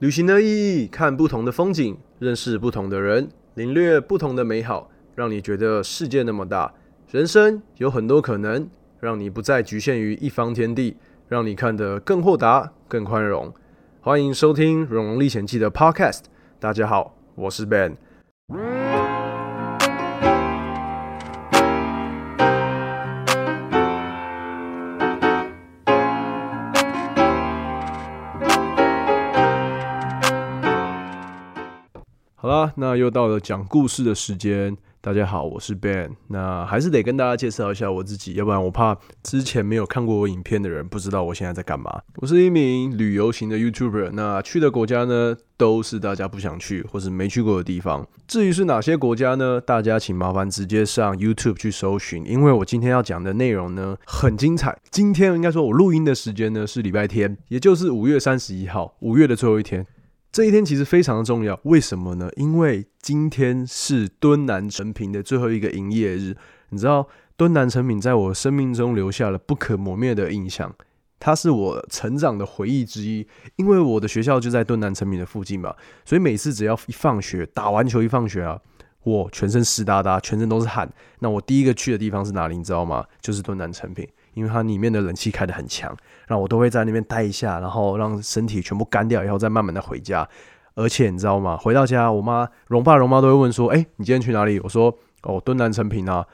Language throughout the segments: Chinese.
旅行的意义，看不同的风景，认识不同的人，领略不同的美好，让你觉得世界那么大，人生有很多可能，让你不再局限于一方天地，让你看得更豁达、更宽容。欢迎收听《荣荣历险记》的 Podcast。大家好，我是 Ben。那又到了讲故事的时间。大家好，我是 Ben。那还是得跟大家介绍一下我自己，要不然我怕之前没有看过我影片的人不知道我现在在干嘛。我是一名旅游型的 YouTuber，那去的国家呢，都是大家不想去或是没去过的地方。至于是哪些国家呢？大家请麻烦直接上 YouTube 去搜寻，因为我今天要讲的内容呢很精彩。今天应该说我录音的时间呢是礼拜天，也就是五月三十一号，五月的最后一天。这一天其实非常的重要，为什么呢？因为今天是敦南成品的最后一个营业日。你知道，敦南成品在我生命中留下了不可磨灭的印象，它是我成长的回忆之一。因为我的学校就在敦南成品的附近嘛，所以每次只要一放学，打完球一放学啊，我全身湿哒哒，全身都是汗。那我第一个去的地方是哪里？你知道吗？就是敦南成品。因为它里面的冷气开得很强，然后我都会在那边待一下，然后让身体全部干掉，以后再慢慢的回家。而且你知道吗？回到家，我妈、荣爸、荣妈都会问说：“哎，你今天去哪里？”我说：“哦，敦南成品啊。”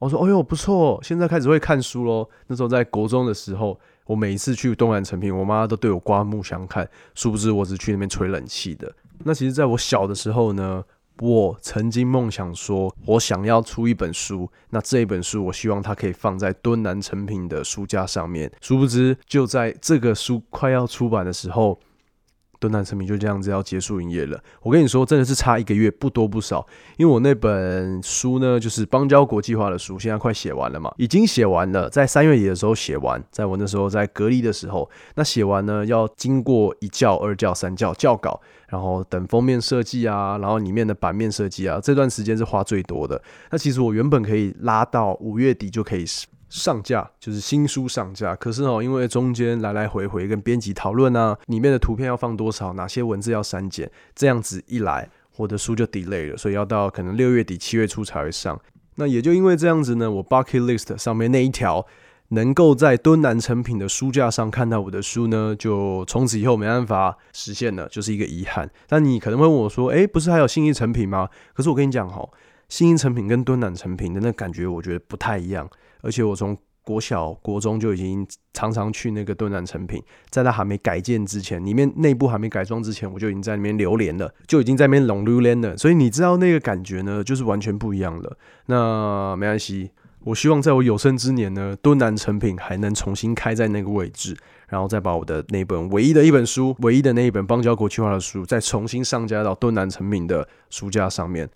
我说：“哎呦，不错，现在开始会看书喽。”那时候在国中的时候，我每一次去东南成品，我妈都对我刮目相看。殊不知，我只去那边吹冷气的。那其实，在我小的时候呢。我曾经梦想说，我想要出一本书。那这一本书，我希望它可以放在敦南成品的书架上面。殊不知，就在这个书快要出版的时候。敦南成品就这样子要结束营业了。我跟你说，真的是差一个月，不多不少。因为我那本书呢，就是邦交国际化的书，现在快写完了嘛，已经写完了，在三月底的时候写完。在我那时候在隔离的时候，那写完呢，要经过一校、二校、三校校稿，然后等封面设计啊，然后里面的版面设计啊，这段时间是花最多的。那其实我原本可以拉到五月底就可以。上架就是新书上架，可是哦，因为中间来来回回跟编辑讨论啊，里面的图片要放多少，哪些文字要删减，这样子一来，我的书就 delay 了，所以要到可能六月底七月初才会上。那也就因为这样子呢，我 bucket list 上面那一条能够在敦南成品的书架上看到我的书呢，就从此以后没办法实现了，就是一个遗憾。但你可能会问我说，诶，不是还有新一成品吗？可是我跟你讲哈，新一成品跟敦南成品的那感觉，我觉得不太一样。而且我从国小、国中就已经常常去那个敦南成品，在它还没改建之前，里面内部还没改装之前，我就已经在那边流连了，就已经在那边拢榴莲了。所以你知道那个感觉呢，就是完全不一样了。那没关系，我希望在我有生之年呢，敦南成品还能重新开在那个位置，然后再把我的那本唯一的一本书、唯一的那一本邦交国际化的书，再重新上架到敦南成品的书架上面。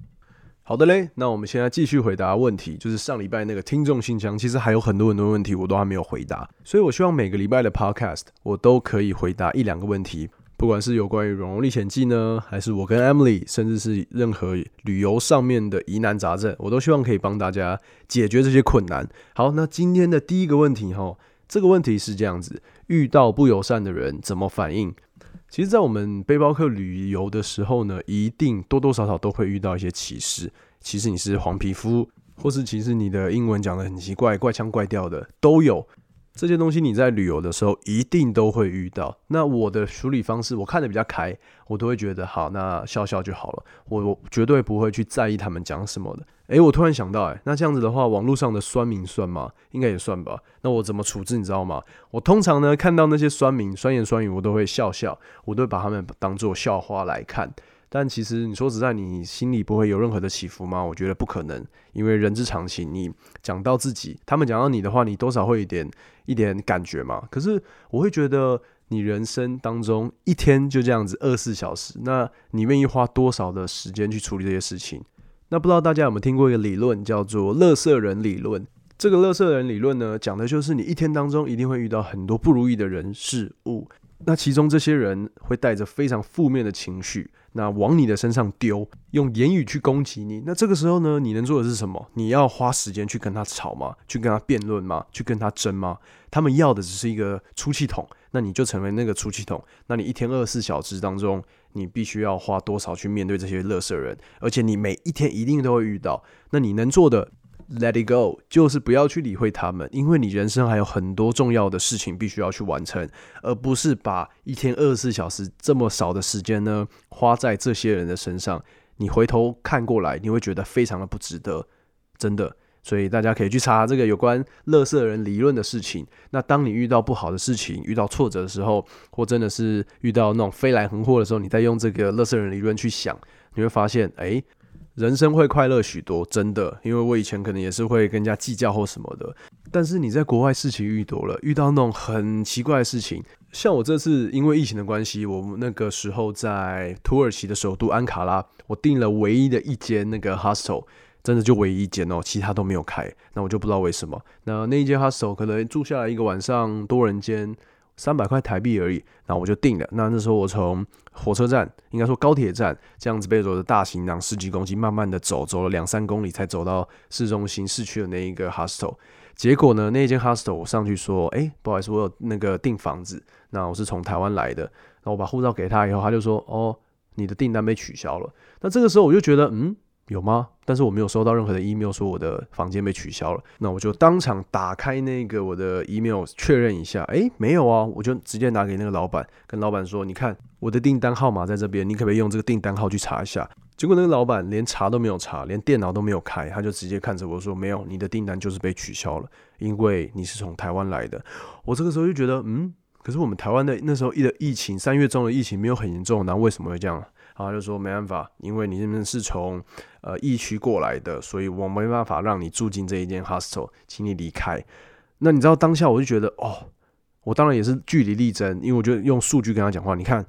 好的嘞，那我们现在继续回答问题，就是上礼拜那个听众信箱，其实还有很多很多问题我都还没有回答，所以我希望每个礼拜的 podcast 我都可以回答一两个问题，不管是有关于《荣荣历险记》呢，还是我跟 Emily，甚至是任何旅游上面的疑难杂症，我都希望可以帮大家解决这些困难。好，那今天的第一个问题哈，这个问题是这样子：遇到不友善的人怎么反应？其实，在我们背包客旅游的时候呢，一定多多少少都会遇到一些歧视。其实你是黄皮肤，或是其实你的英文讲的很奇怪、怪腔怪调的，都有。这些东西你在旅游的时候一定都会遇到。那我的处理方式，我看的比较开，我都会觉得好，那笑笑就好了。我我绝对不会去在意他们讲什么的。诶，我突然想到，诶，那这样子的话，网络上的酸民算吗？应该也算吧。那我怎么处置？你知道吗？我通常呢，看到那些酸民、酸言酸语，我都会笑笑，我都会把他们当做笑话来看。但其实你说实在，你心里不会有任何的起伏吗？我觉得不可能，因为人之常情。你讲到自己，他们讲到你的话，你多少会一点一点感觉嘛。可是我会觉得，你人生当中一天就这样子二十四小时，那你愿意花多少的时间去处理这些事情？那不知道大家有没有听过一个理论，叫做“乐色人理论”。这个“乐色人理论”呢，讲的就是你一天当中一定会遇到很多不如意的人事物。那其中这些人会带着非常负面的情绪，那往你的身上丢，用言语去攻击你。那这个时候呢，你能做的是什么？你要花时间去跟他吵吗？去跟他辩论吗？去跟他争吗？他们要的只是一个出气筒，那你就成为那个出气筒。那你一天二十四小时当中，你必须要花多少去面对这些乐色人？而且你每一天一定都会遇到。那你能做的？Let it go，就是不要去理会他们，因为你人生还有很多重要的事情必须要去完成，而不是把一天二十四小时这么少的时间呢花在这些人的身上。你回头看过来，你会觉得非常的不值得，真的。所以大家可以去查这个有关乐色人理论的事情。那当你遇到不好的事情、遇到挫折的时候，或真的是遇到那种飞来横祸的时候，你再用这个乐色人理论去想，你会发现，哎。人生会快乐许多，真的，因为我以前可能也是会跟人家计较或什么的。但是你在国外事情遇多了，遇到那种很奇怪的事情，像我这次因为疫情的关系，我们那个时候在土耳其的首都安卡拉，我订了唯一的一间那个 hostel，真的就唯一一间哦，其他都没有开。那我就不知道为什么。那那一间 hostel 可能住下来一个晚上多人间。三百块台币而已，那我就定了。那那时候我从火车站，应该说高铁站，这样子背着我的大行囊十几公斤，慢慢的走，走了两三公里才走到市中心市区的那一个 hostel。结果呢，那一间 hostel 我上去说，哎，不好意思，我有那个订房子，那我是从台湾来的。那我把护照给他以后，他就说，哦，你的订单被取消了。那这个时候我就觉得，嗯。有吗？但是我没有收到任何的 email 说我的房间被取消了。那我就当场打开那个我的 email 确认一下，诶，没有啊，我就直接拿给那个老板，跟老板说，你看我的订单号码在这边，你可不可以用这个订单号去查一下？结果那个老板连查都没有查，连电脑都没有开，他就直接看着我说，没有，你的订单就是被取消了，因为你是从台湾来的。我这个时候就觉得，嗯，可是我们台湾的那时候疫的疫情，三月中的疫情没有很严重，那为什么会这样？然后就说没办法，因为你这边是从呃疫区过来的，所以我没办法让你住进这一间 hostel，请你离开。那你知道当下我就觉得哦，我当然也是据理力争，因为我就用数据跟他讲话。你看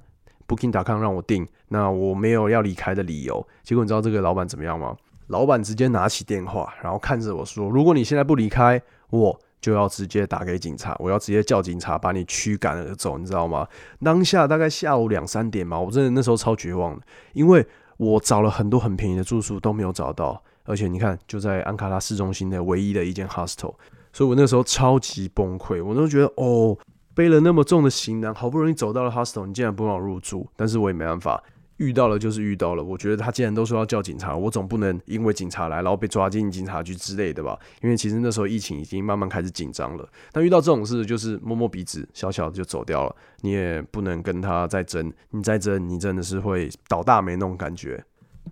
Booking.com 让我订，那我没有要离开的理由。结果你知道这个老板怎么样吗？老板直接拿起电话，然后看着我说：“如果你现在不离开，我。”就要直接打给警察，我要直接叫警察把你驱赶而走，你知道吗？当下大概下午两三点嘛，我真的那时候超绝望的，因为我找了很多很便宜的住宿都没有找到，而且你看就在安卡拉市中心的唯一的一间 hostel，所以我那时候超级崩溃，我都觉得哦，背了那么重的行囊，好不容易走到了 hostel，你竟然不让我入住，但是我也没办法。遇到了就是遇到了，我觉得他既然都说要叫警察，我总不能因为警察来，然后被抓进警察局之类的吧？因为其实那时候疫情已经慢慢开始紧张了。那遇到这种事，就是摸摸鼻子，小小的就走掉了。你也不能跟他再争，你再争，你真的是会倒大霉那种感觉。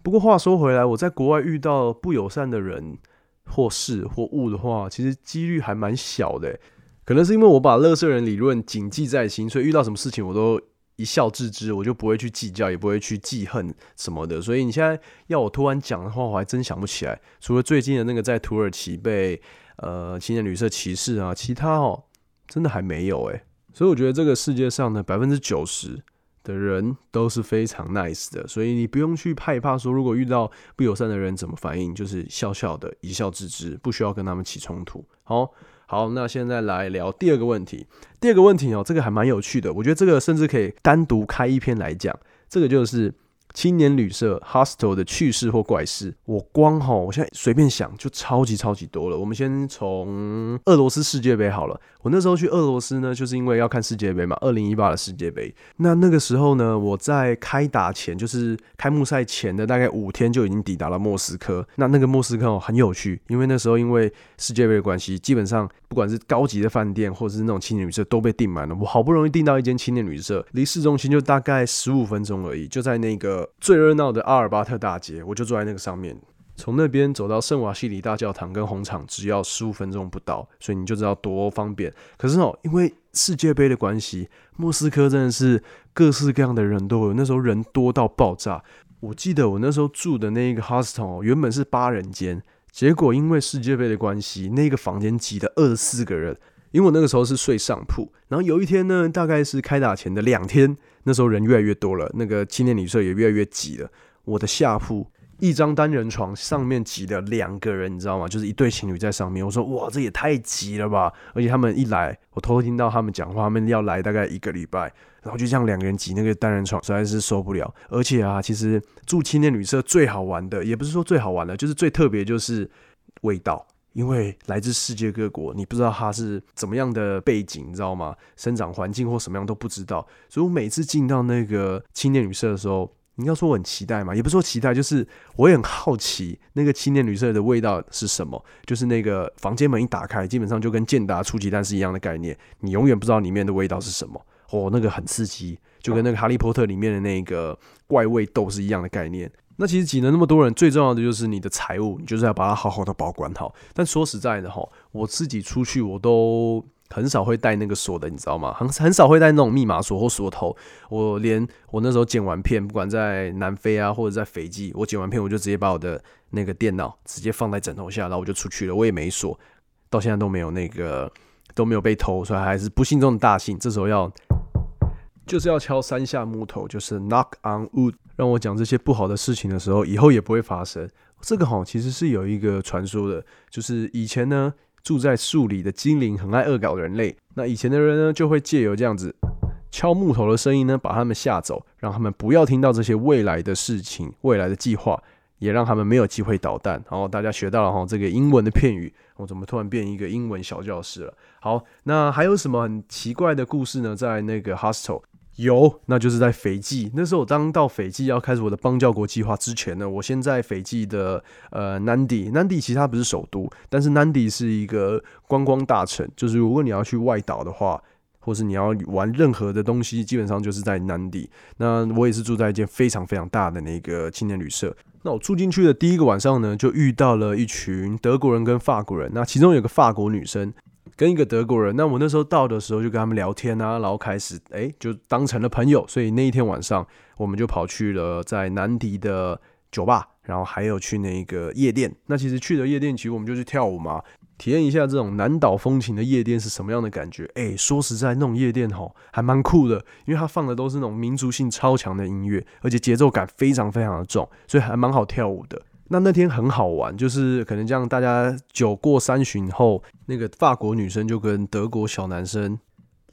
不过话说回来，我在国外遇到不友善的人或事或物的话，其实几率还蛮小的。可能是因为我把乐色人理论谨记在心，所以遇到什么事情我都。一笑置之，我就不会去计较，也不会去记恨什么的。所以你现在要我突然讲的话，我还真想不起来。除了最近的那个在土耳其被呃青年旅社歧视啊，其他哦真的还没有诶。所以我觉得这个世界上的百分之九十的人都是非常 nice 的，所以你不用去害怕说如果遇到不友善的人怎么反应，就是笑笑的一笑置之，不需要跟他们起冲突。好。好，那现在来聊第二个问题。第二个问题哦，这个还蛮有趣的，我觉得这个甚至可以单独开一篇来讲。这个就是。青年旅社 hostel 的趣事或怪事，我光哈，我现在随便想就超级超级多了。我们先从俄罗斯世界杯好了。我那时候去俄罗斯呢，就是因为要看世界杯嘛，二零一八的世界杯。那那个时候呢，我在开打前，就是开幕赛前的大概五天就已经抵达了莫斯科。那那个莫斯科哦很有趣，因为那时候因为世界杯的关系，基本上不管是高级的饭店或者是那种青年旅社都被订满了。我好不容易订到一间青年旅社，离市中心就大概十五分钟而已，就在那个。最热闹的阿尔巴特大街，我就坐在那个上面。从那边走到圣瓦西里大教堂跟红场，只要十五分钟不到，所以你就知道多方便。可是哦，因为世界杯的关系，莫斯科真的是各式各样的人都有。那时候人多到爆炸。我记得我那时候住的那一个 hostel 原本是八人间，结果因为世界杯的关系，那个房间挤了二十四个人。因为我那个时候是睡上铺，然后有一天呢，大概是开打前的两天，那时候人越来越多了，那个青年旅社也越来越挤了。我的下铺一张单人床上面挤了两个人，你知道吗？就是一对情侣在上面。我说哇，这也太挤了吧！而且他们一来，我偷偷听到他们讲话，他们要来大概一个礼拜，然后就这样两个人挤那个单人床，实在是受不了。而且啊，其实住青年旅社最好玩的，也不是说最好玩的，就是最特别就是味道，因为来自世界各国，你不知道他是怎么样的背景，你知道吗？生长环境或什么样都不知道，所以我每次进到那个青年旅社的时候。你要说我很期待嘛，也不是说期待，就是我也很好奇那个青年旅社的味道是什么。就是那个房间门一打开，基本上就跟健达初级蛋是一样的概念，你永远不知道里面的味道是什么。哦，那个很刺激，就跟那个哈利波特里面的那个怪味豆是一样的概念。那其实挤了那么多人，最重要的就是你的财物，你就是要把它好好的保管好。但说实在的哈，我自己出去我都。很少会带那个锁的，你知道吗？很很少会带那种密码锁或锁头。我连我那时候剪完片，不管在南非啊，或者在斐济，我剪完片我就直接把我的那个电脑直接放在枕头下，然后我就出去了。我也没锁，到现在都没有那个都没有被偷，所以还是不幸中的大幸。这时候要就是要敲三下木头，就是 knock on wood，让我讲这些不好的事情的时候，以后也不会发生。这个哈其实是有一个传说的，就是以前呢。住在树里的精灵很爱恶搞人类。那以前的人呢，就会借由这样子敲木头的声音呢，把他们吓走，让他们不要听到这些未来的事情、未来的计划，也让他们没有机会捣蛋。然后大家学到了哈，这个英文的片语，我怎么突然变一个英文小教室了？好，那还有什么很奇怪的故事呢？在那个 hostel。有，那就是在斐济。那时候我当到斐济要开始我的邦教国计划之前呢，我先在斐济的呃南迪，南迪其实它不是首都，但是南迪是一个观光大城。就是如果你要去外岛的话，或是你要玩任何的东西，基本上就是在南迪。那我也是住在一间非常非常大的那个青年旅社。那我住进去的第一个晚上呢，就遇到了一群德国人跟法国人。那其中有个法国女生。跟一个德国人，那我那时候到的时候就跟他们聊天啊，然后开始哎就当成了朋友，所以那一天晚上我们就跑去了在南迪的酒吧，然后还有去那个夜店。那其实去的夜店，其实我们就去跳舞嘛，体验一下这种南岛风情的夜店是什么样的感觉。哎，说实在，那种夜店吼还蛮酷的，因为它放的都是那种民族性超强的音乐，而且节奏感非常非常的重，所以还蛮好跳舞的。那那天很好玩，就是可能这样，大家酒过三巡后，那个法国女生就跟德国小男生。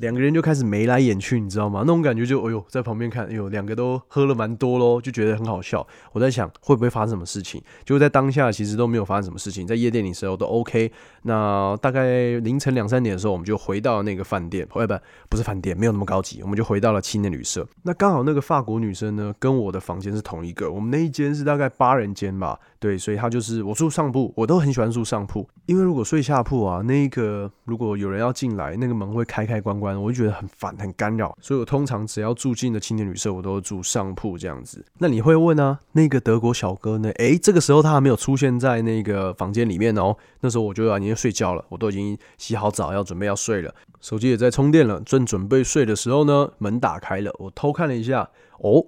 两个人就开始眉来眼去，你知道吗？那种感觉就，哎呦，在旁边看，哎呦，两个都喝了蛮多喽，就觉得很好笑。我在想，会不会发生什么事情？就在当下，其实都没有发生什么事情，在夜店里时候都 OK。那大概凌晨两三点的时候，我们就回到那个饭店，哎不，不是饭店，没有那么高级，我们就回到了青年旅社。那刚好那个法国女生呢，跟我的房间是同一个，我们那一间是大概八人间吧，对，所以他就是我住上铺，我都很喜欢住上铺，因为如果睡下铺啊，那个如果有人要进来，那个门会开开关关。我就觉得很烦，很干扰，所以我通常只要住进的青年旅社，我都住上铺这样子。那你会问啊，那个德国小哥呢？诶，这个时候他还没有出现在那个房间里面哦。那时候我就已经睡觉了，我都已经洗好澡，要准备要睡了，手机也在充电了。正准备睡的时候呢，门打开了，我偷看了一下，哦，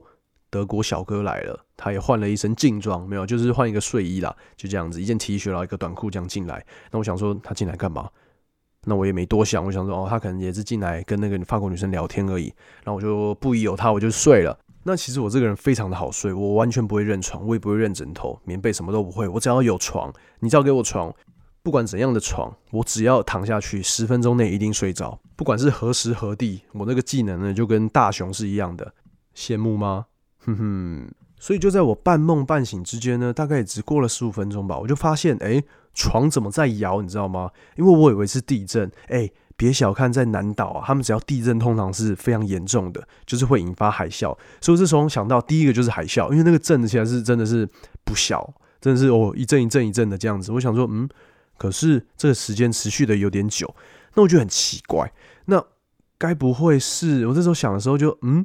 德国小哥来了，他也换了一身劲装，没有，就是换一个睡衣啦，就这样子，一件 T 恤然后一个短裤这样进来。那我想说，他进来干嘛？那我也没多想，我想说哦，他可能也是进来跟那个法国女生聊天而已。然后我就不疑有他，我就睡了。那其实我这个人非常的好睡，我完全不会认床，我也不会认枕头、棉被，什么都不会。我只要有床，你只要给我床，不管怎样的床，我只要躺下去，十分钟内一定睡着。不管是何时何地，我那个技能呢，就跟大雄是一样的。羡慕吗？哼哼。所以就在我半梦半醒之间呢，大概也只过了十五分钟吧，我就发现，哎。床怎么在摇？你知道吗？因为我以为是地震。哎，别小看在南岛啊，他们只要地震，通常是非常严重的，就是会引发海啸。所以这时候想到第一个就是海啸，因为那个震起来是真的是不小，真的是哦一阵一阵一阵的这样子。我想说，嗯，可是这个时间持续的有点久，那我觉得很奇怪。那该不会是我这时候想的时候就嗯，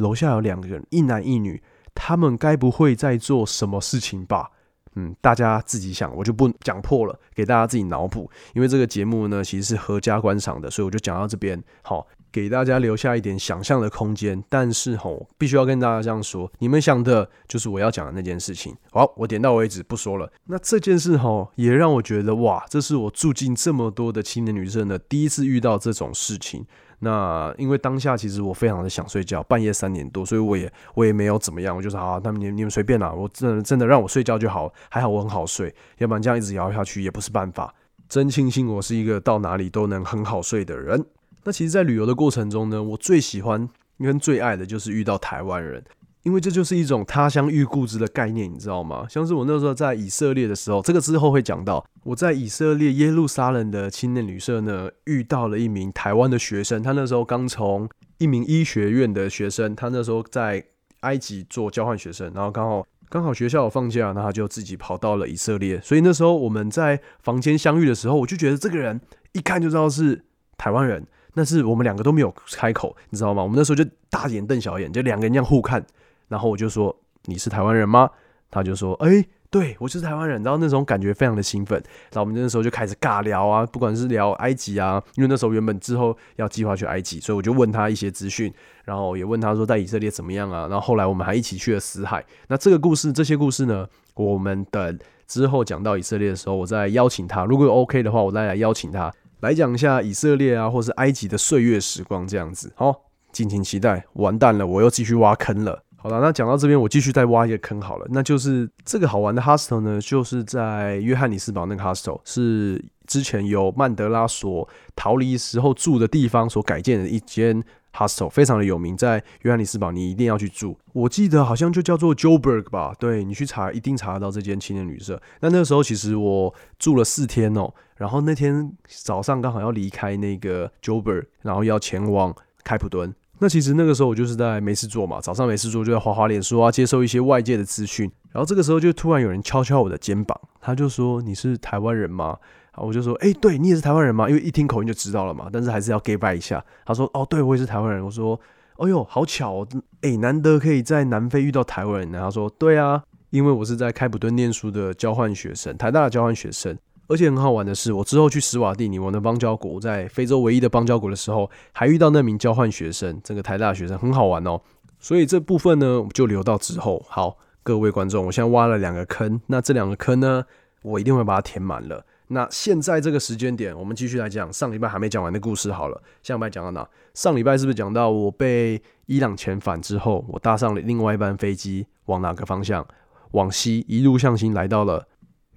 楼下有两个人，一男一女，他们该不会在做什么事情吧？嗯，大家自己想，我就不讲破了，给大家自己脑补。因为这个节目呢，其实是合家观赏的，所以我就讲到这边，好，给大家留下一点想象的空间。但是吼，必须要跟大家这样说，你们想的就是我要讲的那件事情。好，我点到为止，不说了。那这件事吼，也让我觉得哇，这是我住进这么多的青年旅社的第一次遇到这种事情。那因为当下其实我非常的想睡觉，半夜三点多，所以我也我也没有怎么样，我就说啊，那么你你们随便啦，我真的真的让我睡觉就好，还好我很好睡，要不然这样一直摇下去也不是办法。真庆幸我是一个到哪里都能很好睡的人。那其实，在旅游的过程中呢，我最喜欢跟最爱的就是遇到台湾人。因为这就是一种他乡遇故知的概念，你知道吗？像是我那时候在以色列的时候，这个之后会讲到，我在以色列耶路撒冷的青年旅社呢，遇到了一名台湾的学生，他那时候刚从一名医学院的学生，他那时候在埃及做交换学生，然后刚好刚好学校有放假，那他就自己跑到了以色列，所以那时候我们在房间相遇的时候，我就觉得这个人一看就知道是台湾人，但是我们两个都没有开口，你知道吗？我们那时候就大眼瞪小眼，就两个人这样互看。然后我就说你是台湾人吗？他就说哎，对我就是台湾人。然后那种感觉非常的兴奋。然后我们那时候就开始尬聊啊，不管是聊埃及啊，因为那时候原本之后要计划去埃及，所以我就问他一些资讯，然后也问他说在以色列怎么样啊。然后后来我们还一起去了死海。那这个故事，这些故事呢，我们等之后讲到以色列的时候，我再邀请他。如果 OK 的话，我再来邀请他来讲一下以色列啊，或是埃及的岁月时光这样子。好，敬请期待。完蛋了，我又继续挖坑了。好了，那讲到这边，我继续再挖一个坑好了。那就是这个好玩的 hostel 呢，就是在约翰尼斯堡那个 hostel，是之前由曼德拉所逃离时候住的地方所改建的一间 hostel，非常的有名，在约翰尼斯堡你一定要去住。我记得好像就叫做 Joburg 吧，对你去查一定查得到这间青年旅社。那那个时候其实我住了四天哦，然后那天早上刚好要离开那个 Joburg，然后要前往开普敦。那其实那个时候我就是在没事做嘛，早上没事做就在滑滑脸书啊，接受一些外界的资讯。然后这个时候就突然有人敲敲我的肩膀，他就说：“你是台湾人吗？”啊，我就说：“哎，对你也是台湾人吗？”因为一听口音就知道了嘛，但是还是要 get by 一下。他说：“哦，对我也是台湾人。”我说：“哎呦，好巧，哎，难得可以在南非遇到台湾人。”然后说：“对啊，因为我是在开普敦念书的交换学生，台大的交换学生。”而且很好玩的是，我之后去史瓦蒂尼，我的邦交国，在非洲唯一的邦交国的时候，还遇到那名交换学生，这个台大学生很好玩哦。所以这部分呢，就留到之后。好，各位观众，我现在挖了两个坑，那这两个坑呢，我一定会把它填满了。那现在这个时间点，我们继续来讲上礼拜还没讲完的故事。好了，下礼拜讲到哪？上礼拜是不是讲到我被伊朗遣返之后，我搭上了另外一班飞机，往哪个方向？往西，一路向西，来到了。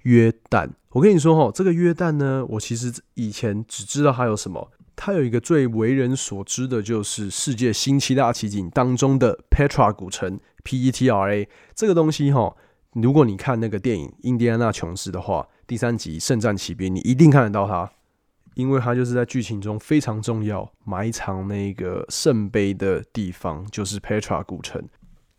约旦，我跟你说哈，这个约旦呢，我其实以前只知道它有什么，它有一个最为人所知的，就是世界新七大奇景当中的 Petra 古城 （P-E-T-R-A） 这个东西哈。如果你看那个电影《印第安纳琼斯》的话，第三集《圣战骑兵》，你一定看得到它，因为它就是在剧情中非常重要，埋藏那个圣杯的地方，就是 Petra 古城。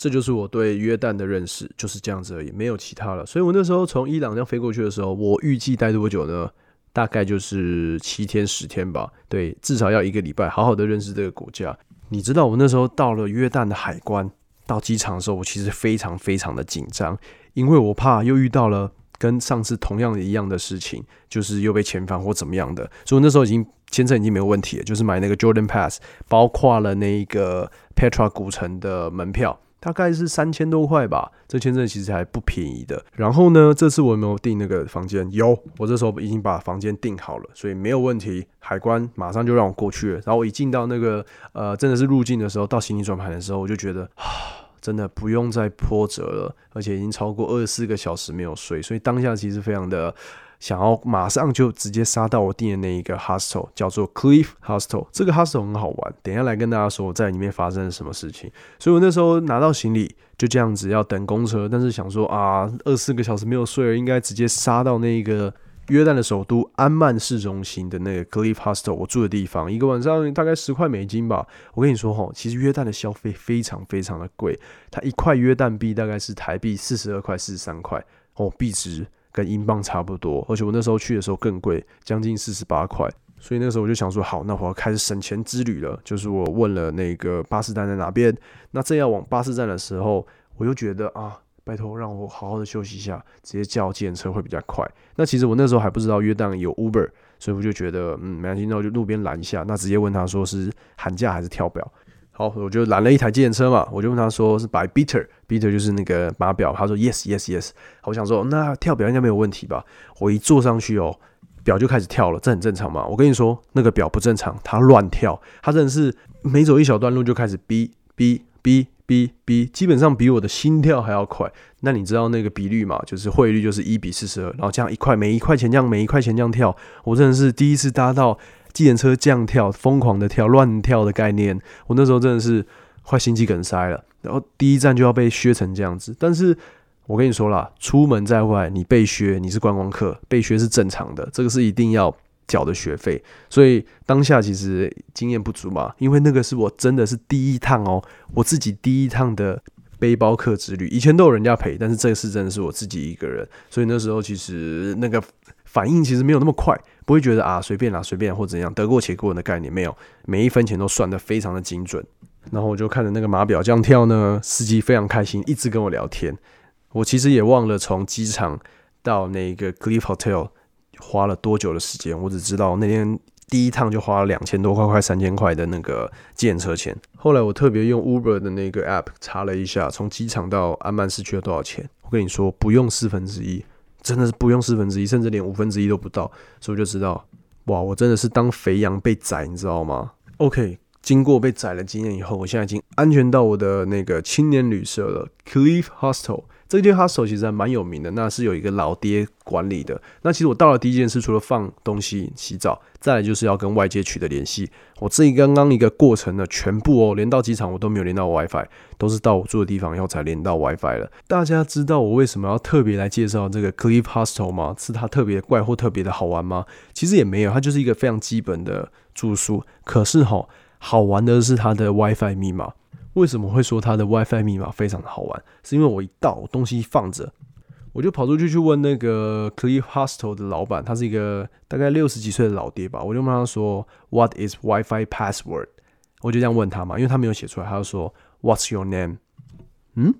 这就是我对约旦的认识，就是这样子而已，没有其他了。所以我那时候从伊朗这样飞过去的时候，我预计待多久呢？大概就是七天十天吧。对，至少要一个礼拜，好好的认识这个国家。你知道，我那时候到了约旦的海关，到机场的时候，我其实非常非常的紧张，因为我怕又遇到了跟上次同样的一样的事情，就是又被遣返或怎么样的。所以那时候已经签证已经没有问题了，就是买那个 Jordan Pass，包括了那个 Petra 古城的门票。大概是三千多块吧，这签证其实还不便宜的。然后呢，这次我有没有订那个房间？有，我这时候已经把房间订好了，所以没有问题。海关马上就让我过去了。然后我一进到那个呃，真的是入境的时候，到行李转盘的时候，我就觉得啊，真的不用再波折了，而且已经超过二十四个小时没有睡，所以当下其实非常的。想要马上就直接杀到我订的那一个 hostel，叫做 Cliff Hostel。这个 hostel 很好玩，等下来跟大家说我在里面发生了什么事情。所以我那时候拿到行李，就这样子要等公车，但是想说啊，二四个小时没有睡了，应该直接杀到那个约旦的首都安曼市中心的那个 Cliff Hostel，我住的地方，一个晚上大概十块美金吧。我跟你说哈，其实约旦的消费非常非常的贵，它一块约旦币大概是台币四十二块、四十三块哦，币值。跟英镑差不多，而且我那时候去的时候更贵，将近四十八块。所以那时候我就想说，好，那我要开始省钱之旅了。就是我问了那个巴士站在哪边，那正要往巴士站的时候，我又觉得啊，拜托让我好好的休息一下，直接叫计程车会比较快。那其实我那时候还不知道约旦有 Uber，所以我就觉得嗯没关系，那我就路边拦一下，那直接问他说是喊价还是跳表。好，我就拦了一台计程车嘛，我就问他说是摆 beater，beater 就是那个码表，他说 yes yes yes。我想说那跳表应该没有问题吧？我一坐上去哦，表就开始跳了，这很正常嘛。我跟你说，那个表不正常，它乱跳，它真的是每走一小段路就开始哔哔哔哔哔，基本上比我的心跳还要快。那你知道那个比率嘛？就是汇率就是一比四十二，然后这样一块每一块钱这样每一块钱这样跳，我真的是第一次搭到计程车这样跳，疯狂的跳，乱跳的概念。我那时候真的是快心肌梗塞了，然后第一站就要被削成这样子。但是我跟你说啦，出门在外你被削，你是观光客，被削是正常的，这个是一定要缴的学费。所以当下其实经验不足嘛，因为那个是我真的是第一趟哦，我自己第一趟的。背包客之旅，以前都有人家陪，但是这次真的是我自己一个人，所以那时候其实那个反应其实没有那么快，不会觉得啊随便啦随便或怎样得过且过的概念没有，每一分钱都算得非常的精准。然后我就看着那个码表这样跳呢，司机非常开心，一直跟我聊天。我其实也忘了从机场到那个 Cliff Hotel 花了多久的时间，我只知道那天。第一趟就花了两千多块，快三千块的那个建车钱。后来我特别用 Uber 的那个 App 查了一下，从机场到安曼市区要多少钱？我跟你说，不用四分之一，真的是不用四分之一，甚至连五分之一都不到。所以我就知道，哇，我真的是当肥羊被宰，你知道吗？OK，经过被宰的经验以后，我现在已经安全到我的那个青年旅社了，Cliff Hostel。这间 hostel 其实还蛮有名的，那是有一个老爹管理的。那其实我到了第一件事，除了放东西、洗澡，再来就是要跟外界取得联系。我这一刚刚一个过程呢，全部哦，连到机场我都没有连到 WiFi，都是到我住的地方以后才连到 WiFi 了。大家知道我为什么要特别来介绍这个 Cliff Hostel 吗？是它特别怪或特别的好玩吗？其实也没有，它就是一个非常基本的住宿。可是哈，好玩的是它的 WiFi 密码。为什么会说它的 WiFi 密码非常的好玩？是因为我一到东西放着，我就跑出去去问那个 Cliff Hostel 的老板，他是一个大概六十几岁的老爹吧。我就问他说：“What is WiFi password？” 我就这样问他嘛，因为他没有写出来，他就说：“What's your name？” 嗯，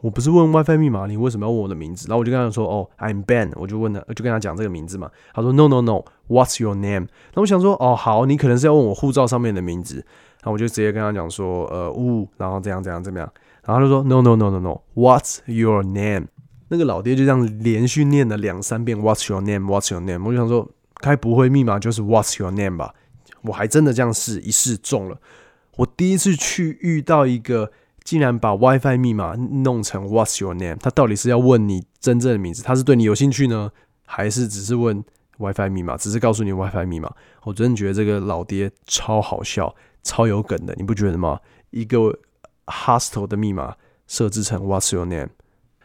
我不是问 WiFi 密码，你为什么要问我的名字？然后我就跟他说：“哦，I'm Ben。”我就问他，就跟他讲这个名字嘛。他说：“No, no, no. What's your name？” 那我想说：“哦，好，你可能是要问我护照上面的名字。”然后我就直接跟他讲说，呃，呜，然后这样这样怎么样？然后他就说，no no no no no，what's your name？那个老爹就这样连续念了两三遍，what's your name？what's your name？我就想说，该不会密码就是 what's your name 吧？我还真的这样试一试中了。我第一次去遇到一个竟然把 WiFi 密码弄成 what's your name？他到底是要问你真正的名字？他是对你有兴趣呢，还是只是问 WiFi 密码？只是告诉你 WiFi 密码？我真的觉得这个老爹超好笑。超有梗的，你不觉得吗？一个 hostel 的密码设置成 What's your name？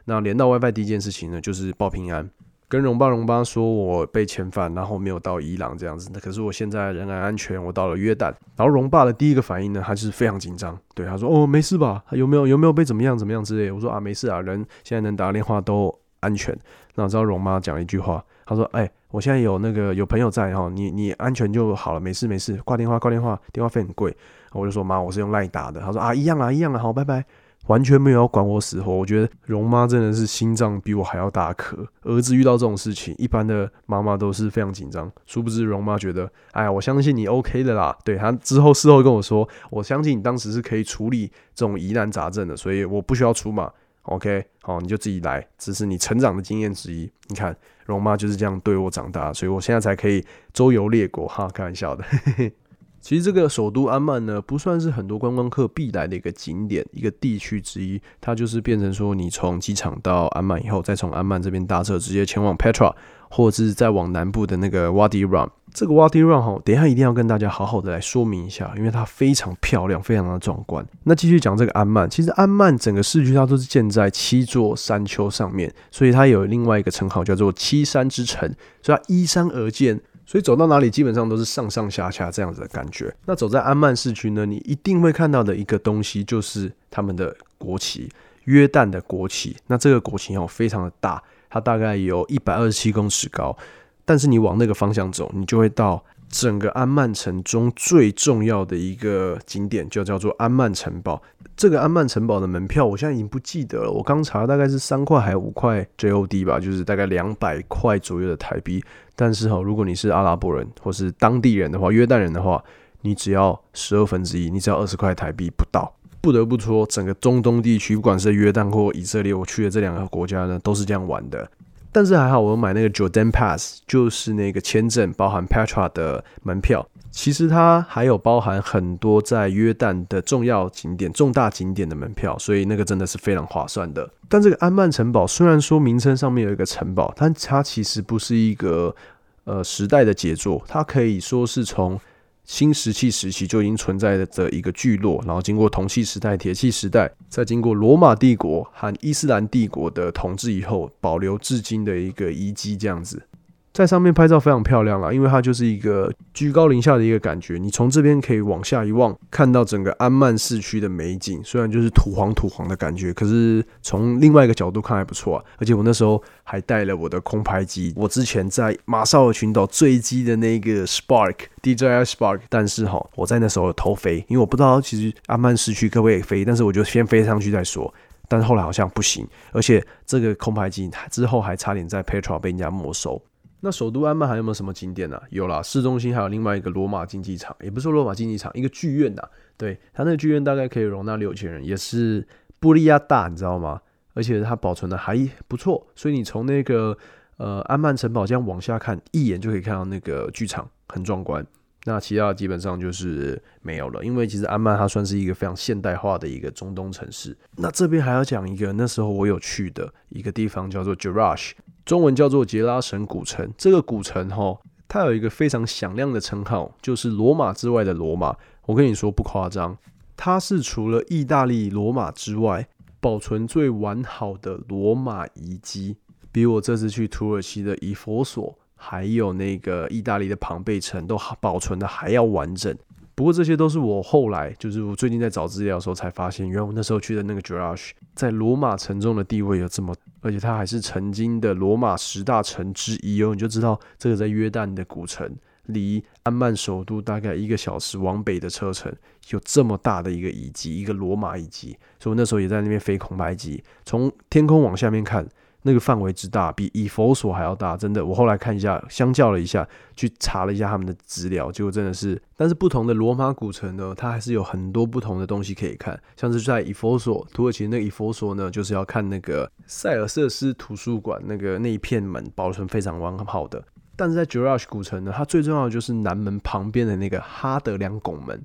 那连到 WiFi 第一件事情呢，就是报平安，跟荣爸荣爸说我被遣返，然后没有到伊朗这样子。那可是我现在仍然安全，我到了约旦。然后荣爸的第一个反应呢，他就是非常紧张，对他说：“哦，没事吧？有没有有没有被怎么样怎么样之类？”我说：“啊，没事啊，人现在能打电话都安全。”那我知道荣妈讲了一句话，他说：“哎。”我现在有那个有朋友在哈，你你安全就好了，没事没事，挂电话挂电话，电话费很贵。我就说妈，我是用赖打的。他说啊，一样啊一样啊，好，拜拜，完全没有要管我死活。我觉得容妈真的是心脏比我还要大颗。儿子遇到这种事情，一般的妈妈都是非常紧张，殊不知容妈觉得，哎呀，我相信你 OK 的啦。对他之后事后跟我说，我相信你当时是可以处理这种疑难杂症的，所以我不需要出马。OK，好，你就自己来，这是你成长的经验之一。你看，容妈就是这样对我长大，所以我现在才可以周游列国哈，开玩笑的。其实这个首都安曼呢，不算是很多观光客必来的一个景点，一个地区之一。它就是变成说，你从机场到安曼以后，再从安曼这边搭车直接前往 Petra，或者是再往南部的那个 Wadi Rum。这个 Wadi Rum 哈，等一下一定要跟大家好好的来说明一下，因为它非常漂亮，非常的壮观。那继续讲这个安曼，其实安曼整个市区它都是建在七座山丘上面，所以它有另外一个称号叫做七山之城，所以它依山而建。所以走到哪里基本上都是上上下下这样子的感觉。那走在安曼市区呢，你一定会看到的一个东西就是他们的国旗，约旦的国旗。那这个国旗哦非常的大，它大概有一百二十七公尺高。但是你往那个方向走，你就会到整个安曼城中最重要的一个景点，就叫做安曼城堡。这个安曼城堡的门票我现在已经不记得了，我刚查大概是三块还五块 JOD 吧，就是大概两百块左右的台币。但是哈，如果你是阿拉伯人或是当地人的话，约旦人的话，你只要十二分之一，你只要二十块台币不到。不得不说，整个中东地区，不管是约旦或以色列，我去的这两个国家呢，都是这样玩的。但是还好，我买那个 Jordan Pass，就是那个签证包含 Petra 的门票。其实它还有包含很多在约旦的重要景点、重大景点的门票，所以那个真的是非常划算的。但这个安曼城堡虽然说名称上面有一个城堡，但它其实不是一个呃时代的杰作，它可以说是从新石器时期就已经存在的一个聚落，然后经过铜器时代、铁器时代，再经过罗马帝国和伊斯兰帝国的统治以后，保留至今的一个遗迹，这样子。在上面拍照非常漂亮啦，因为它就是一个居高临下的一个感觉。你从这边可以往下一望，看到整个安曼市区的美景。虽然就是土黄土黄的感觉，可是从另外一个角度看还不错啊。而且我那时候还带了我的空拍机，我之前在马绍尔群岛坠机的那个 Spark DJI Spark，但是哈，我在那时候偷飞，因为我不知道其实安曼市区可不可以飞，但是我就先飞上去再说。但是后来好像不行，而且这个空拍机之后还差点在 Petra 被人家没收。那首都安曼还有没有什么景点呢？有啦，市中心还有另外一个罗马竞技场，也不是罗马竞技场，一个剧院呐。对，它那个剧院大概可以容纳六千人，也是布利亚大，你知道吗？而且它保存的还不错，所以你从那个呃安曼城堡这样往下看，一眼就可以看到那个剧场，很壮观。那其他基本上就是没有了，因为其实安曼它算是一个非常现代化的一个中东城市。那这边还要讲一个，那时候我有去的一个地方叫做 Jerash。中文叫做杰拉神古城，这个古城哈，它有一个非常响亮的称号，就是罗马之外的罗马。我跟你说不夸张，它是除了意大利罗马之外，保存最完好的罗马遗迹，比我这次去土耳其的以佛所，还有那个意大利的庞贝城都保存的还要完整。不过这些都是我后来，就是我最近在找资料的时候才发现，原来我那时候去的那个 j e r a s h 在罗马城中的地位有这么，而且它还是曾经的罗马十大城之一哦。你就知道这个在约旦的古城，离安曼首都大概一个小时往北的车程，有这么大的一个遗迹，一个罗马遗迹。所以我那时候也在那边飞空白机，从天空往下面看。那个范围之大，比以佛所还要大，真的。我后来看一下，相较了一下，去查了一下他们的资料，结果真的是。但是不同的罗马古城呢，它还是有很多不同的东西可以看。像是在以佛所，土耳其那个以佛所呢，就是要看那个塞尔瑟斯图书馆那个那一片门保存非常完好的。但是在 j u r a s h 古城呢，它最重要的就是南门旁边的那个哈德良拱门，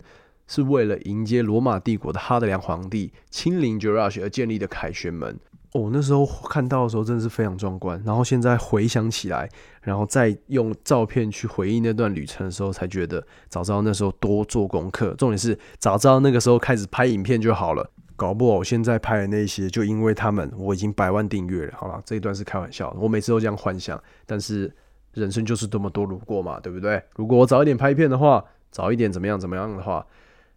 是为了迎接罗马帝国的哈德良皇帝亲临 j u r a s h 而建立的凯旋门。我那时候看到的时候真的是非常壮观，然后现在回想起来，然后再用照片去回忆那段旅程的时候，才觉得早知道那时候多做功课。重点是早知道那个时候开始拍影片就好了，搞不好我现在拍的那些就因为他们我已经百万订阅了。好了，这一段是开玩笑，我每次都这样幻想，但是人生就是这么多如果嘛，对不对？如果我早一点拍片的话，早一点怎么样怎么样的话，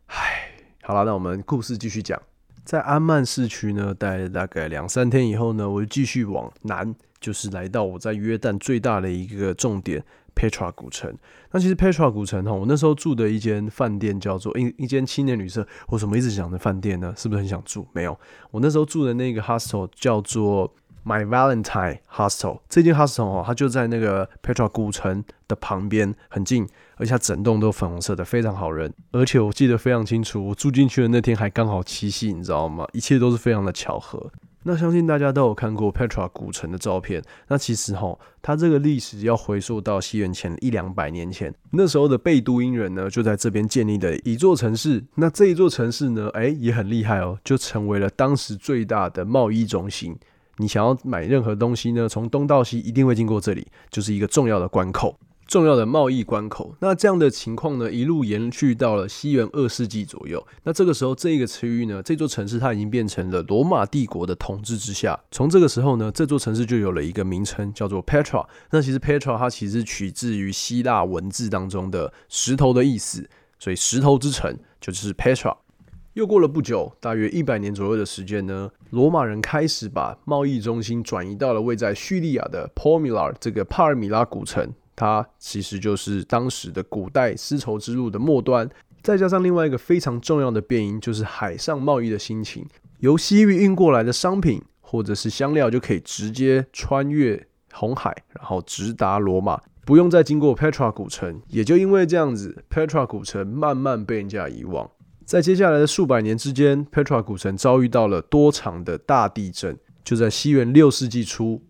唉，好了，那我们故事继续讲。在安曼市区呢，待了大概两三天以后呢，我就继续往南，就是来到我在约旦最大的一个重点 Petra 古城。那其实 Petra 古城哈，我那时候住的一间饭店叫做一一间青年旅社。我怎么一直讲的饭店呢？是不是很想住？没有，我那时候住的那个 hostel 叫做。My Valentine Hostel 这间 hostel 哦，它就在那个 Petra 古城的旁边，很近，而且它整栋都粉红色的，非常好人。而且我记得非常清楚，我住进去的那天还刚好七夕，你知道吗？一切都是非常的巧合。那相信大家都有看过 Petra 古城的照片。那其实哈，它这个历史要回溯到西元前一两百年前，那时候的贝都因人呢，就在这边建立的一座城市。那这一座城市呢，哎，也很厉害哦，就成为了当时最大的贸易中心。你想要买任何东西呢？从东到西一定会经过这里，就是一个重要的关口，重要的贸易关口。那这样的情况呢，一路延续到了西元二世纪左右。那这个时候，这一个区域呢，这座城市它已经变成了罗马帝国的统治之下。从这个时候呢，这座城市就有了一个名称，叫做 Petra。那其实 Petra 它其实取自于希腊文字当中的石头的意思，所以石头之城就是 Petra。又过了不久，大约一百年左右的时间呢，罗马人开始把贸易中心转移到了位在叙利亚的 p o m i l a 这个帕尔米拉古城，它其实就是当时的古代丝绸之路的末端。再加上另外一个非常重要的变因，就是海上贸易的心情，由西域运过来的商品或者是香料就可以直接穿越红海，然后直达罗马，不用再经过 Petra 古城。也就因为这样子，Petra 古城慢慢被人家遗忘。在接下来的数百年之间，Petra 古城遭遇到了多场的大地震。就在西元六世纪初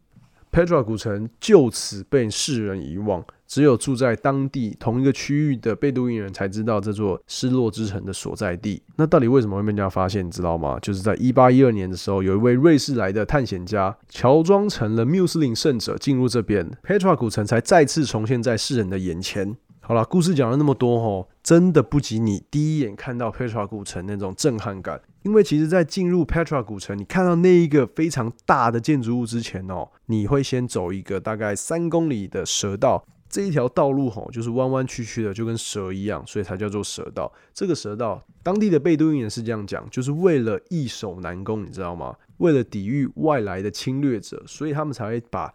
Petra 古城就此被世人遗忘。只有住在当地同一个区域的贝都因人才知道这座失落之城的所在地。那到底为什么会被人家发现？你知道吗？就是在一八一二年的时候，有一位瑞士来的探险家乔装成了穆斯林圣者进入这边，Petra 古城才再次重现在世人的眼前。好了，故事讲了那么多吼，真的不及你第一眼看到 Petra 古城那种震撼感。因为其实，在进入 Petra 古城，你看到那一个非常大的建筑物之前哦，你会先走一个大概三公里的蛇道。这一条道路吼，就是弯弯曲曲的，就跟蛇一样，所以才叫做蛇道。这个蛇道，当地的贝都因人是这样讲，就是为了易守难攻，你知道吗？为了抵御外来的侵略者，所以他们才会把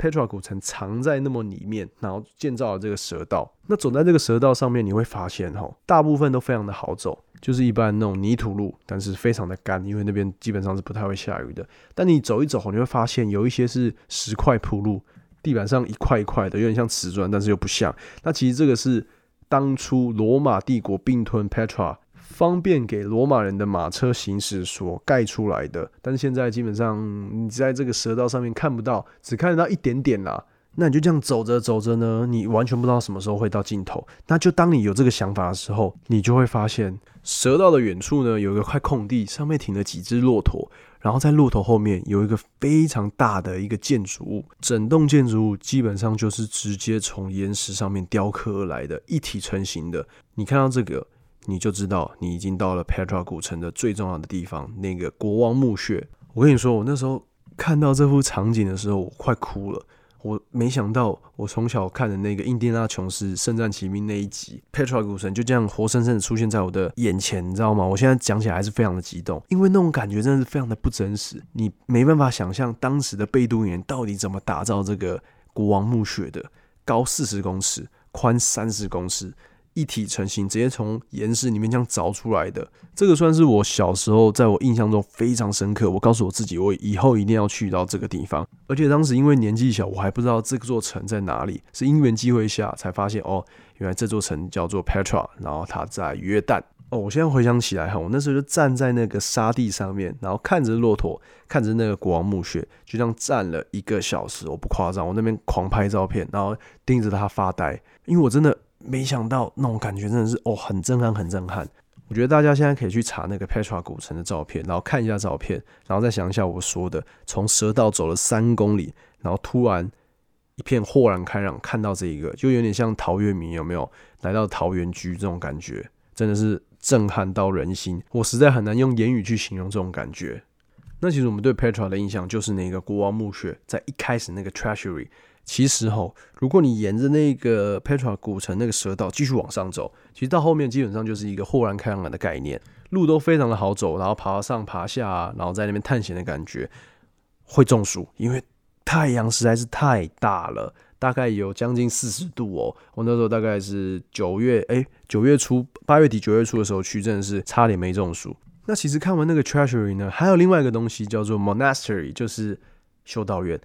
Petra 古城藏在那么里面，然后建造了这个蛇道。那走在这个蛇道上面，你会发现吼，大部分都非常的好走，就是一般那种泥土路，但是非常的干，因为那边基本上是不太会下雨的。但你走一走，你会发现有一些是石块铺路。地板上一块一块的，有点像瓷砖，但是又不像。那其实这个是当初罗马帝国并吞 Petra，方便给罗马人的马车行驶所盖出来的。但是现在基本上你在这个蛇道上面看不到，只看得到一点点啦。那你就这样走着走着呢，你完全不知道什么时候会到尽头。那就当你有这个想法的时候，你就会发现蛇道的远处呢有一个块空地，上面停了几只骆驼。然后在骆驼后面有一个非常大的一个建筑物，整栋建筑物基本上就是直接从岩石上面雕刻而来的，一体成型的。你看到这个，你就知道你已经到了 Petra 古城的最重要的地方——那个国王墓穴。我跟你说，我那时候看到这幅场景的时候，我快哭了。我没想到，我从小看的那个《印第安琼斯圣战骑兵》那一集，Petra 古城就这样活生生的出现在我的眼前，你知道吗？我现在讲起来还是非常的激动，因为那种感觉真的是非常的不真实，你没办法想象当时的贝都因到底怎么打造这个国王墓穴的，高四十公尺，宽三十公尺。一体成型，直接从岩石里面这样凿出来的，这个算是我小时候在我印象中非常深刻。我告诉我自己，我以后一定要去到这个地方。而且当时因为年纪小，我还不知道这座城在哪里，是因缘机会下才发现哦，原来这座城叫做 Petra，然后它在约旦。哦，我现在回想起来哈，我那时候就站在那个沙地上面，然后看着骆驼，看着那个国王墓穴，就这样站了一个小时，我不夸张，我那边狂拍照片，然后盯着它发呆，因为我真的。没想到那种感觉真的是哦，很震撼，很震撼。我觉得大家现在可以去查那个 Petra 古城的照片，然后看一下照片，然后再想一下我说的，从蛇道走了三公里，然后突然一片豁然开朗，看到这一个，就有点像陶渊明有没有来到桃源居这种感觉，真的是震撼到人心。我实在很难用言语去形容这种感觉。那其实我们对 Petra 的印象就是那个国王墓穴，在一开始那个 Treasury。其实哈，如果你沿着那个 Petra 古城那个蛇道继续往上走，其实到后面基本上就是一个豁然开朗的概念，路都非常的好走，然后爬上爬下，然后在那边探险的感觉会中暑，因为太阳实在是太大了，大概有将近四十度哦。我那时候大概是九月，哎，九月初、八月底、九月初的时候去，真的是差点没中暑。那其实看完那个 Treasury 呢，还有另外一个东西叫做 Monastery，就是修道院。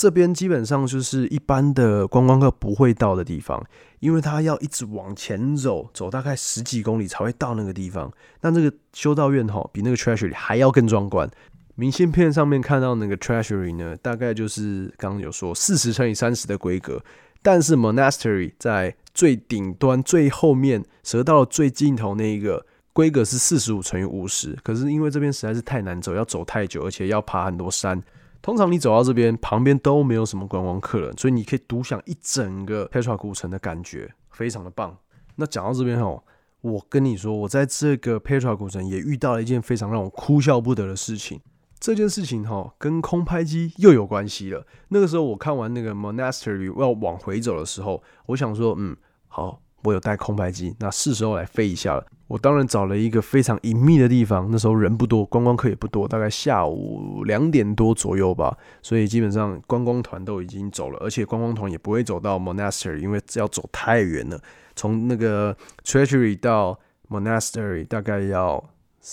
这边基本上就是一般的观光客不会到的地方，因为他要一直往前走，走大概十几公里才会到那个地方。那这个修道院哈，比那个 Treasury 还要更壮观。明信片上面看到那个 Treasury 呢，大概就是刚刚有说四十乘以三十的规格，但是 Monastery 在最顶端最后面，蛇道最尽头那一个规格是四十五乘以五十。可是因为这边实在是太难走，要走太久，而且要爬很多山。通常你走到这边，旁边都没有什么观光客人，所以你可以独享一整个 Petra 古城的感觉，非常的棒。那讲到这边哦，我跟你说，我在这个 Petra 古城也遇到了一件非常让我哭笑不得的事情。这件事情哈，跟空拍机又有关系了。那个时候我看完那个 Monastery 要往回走的时候，我想说，嗯，好。我有带空白机，那是时候来飞一下了。我当然找了一个非常隐秘的地方，那时候人不多，观光客也不多，大概下午两点多左右吧。所以基本上观光团都已经走了，而且观光团也不会走到 Monastery，因为要走太远了。从那个 Treasury 到 Monastery 大概要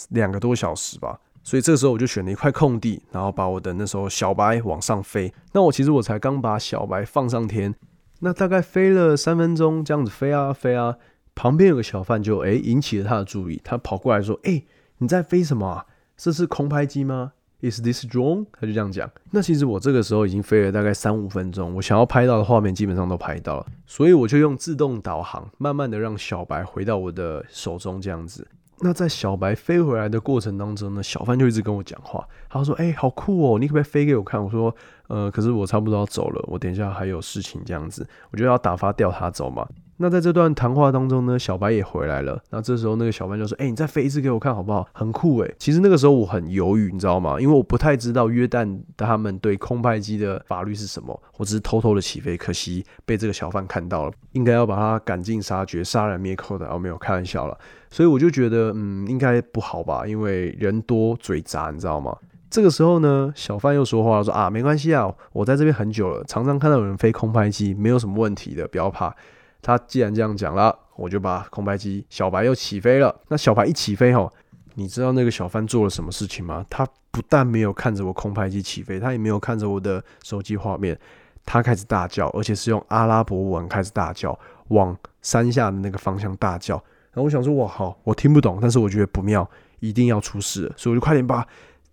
两个多小时吧。所以这时候我就选了一块空地，然后把我的那时候小白往上飞。那我其实我才刚把小白放上天。那大概飞了三分钟，这样子飞啊飞啊，旁边有个小贩就哎引起了他的注意，他跑过来说：“哎，你在飞什么？啊这是空拍机吗？Is this drone？他就这样讲。那其实我这个时候已经飞了大概三五分钟，我想要拍到的画面基本上都拍到了，所以我就用自动导航，慢慢的让小白回到我的手中这样子。那在小白飞回来的过程当中呢，小范就一直跟我讲话，他说：“哎，好酷哦，你可不可以飞给我看？”我说：“呃，可是我差不多要走了，我等一下还有事情这样子，我就要打发掉他走嘛。”那在这段谈话当中呢，小白也回来了。那这时候那个小贩就说：“哎，你再飞一次给我看好不好？很酷哎。”其实那个时候我很犹豫，你知道吗？因为我不太知道约旦他们对空拍机的法律是什么。我只是偷偷的起飞，可惜被这个小贩看到了，应该要把他赶尽杀绝、杀人灭口的。我没有开玩笑了，所以我就觉得，嗯，应该不好吧？因为人多嘴杂，你知道吗？这个时候呢，小贩又说话说：“啊，没关系啊，我在这边很久了，常常看到有人飞空拍机，没有什么问题的，不要怕。”他既然这样讲了，我就把空拍机小白又起飞了。那小白一起飞吼，你知道那个小贩做了什么事情吗？他不但没有看着我空拍机起飞，他也没有看着我的手机画面，他开始大叫，而且是用阿拉伯文开始大叫，往山下的那个方向大叫。然后我想说，哇，好，我听不懂，但是我觉得不妙，一定要出事，所以我就快点把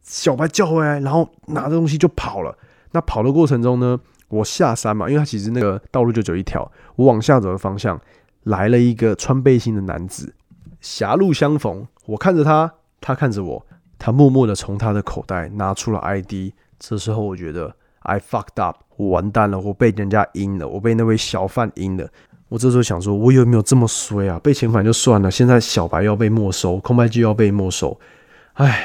小白叫回来，然后拿着东西就跑了。那跑的过程中呢？我下山嘛，因为他其实那个道路就只有一条。我往下走的方向来了一个穿背心的男子，狭路相逢。我看着他，他看着我，他默默的从他的口袋拿出了 ID。这时候我觉得 I fucked up，我完蛋了，我被人家阴了，我被那位小贩阴了。我这时候想说，我有没有这么衰啊？被遣返就算了，现在小白要被没收，空白机要被没收。唉，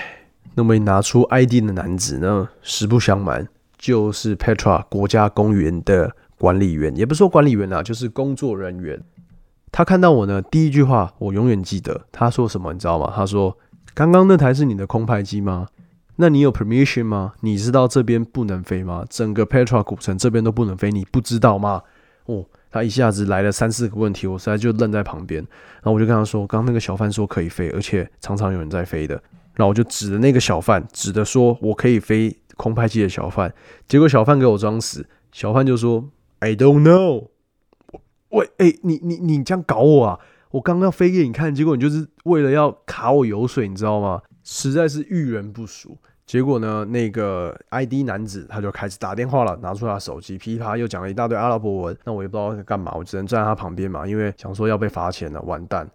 那位拿出 ID 的男子呢？实不相瞒。就是 Petra 国家公园的管理员，也不是说管理员啊，就是工作人员。他看到我呢，第一句话我永远记得，他说什么，你知道吗？他说：“刚刚那台是你的空拍机吗？那你有 permission 吗？你知道这边不能飞吗？整个 Petra 古城这边都不能飞，你不知道吗？”哦，他一下子来了三四个问题，我实在就愣在旁边。然后我就跟他说：“刚那个小贩说可以飞，而且常常有人在飞的。”然后我就指着那个小贩，指着说我可以飞。空拍机的小贩，结果小贩给我装死，小贩就说：“I don't know。”喂，哎，你你你这样搞我啊！我刚刚要飞给你看，结果你就是为了要卡我油水，你知道吗？实在是遇人不淑。结果呢，那个 ID 男子他就开始打电话了，拿出他手机，噼啪又讲了一大堆阿拉伯文。那我也不知道在干嘛，我只能站在他旁边嘛，因为想说要被罚钱了，完蛋！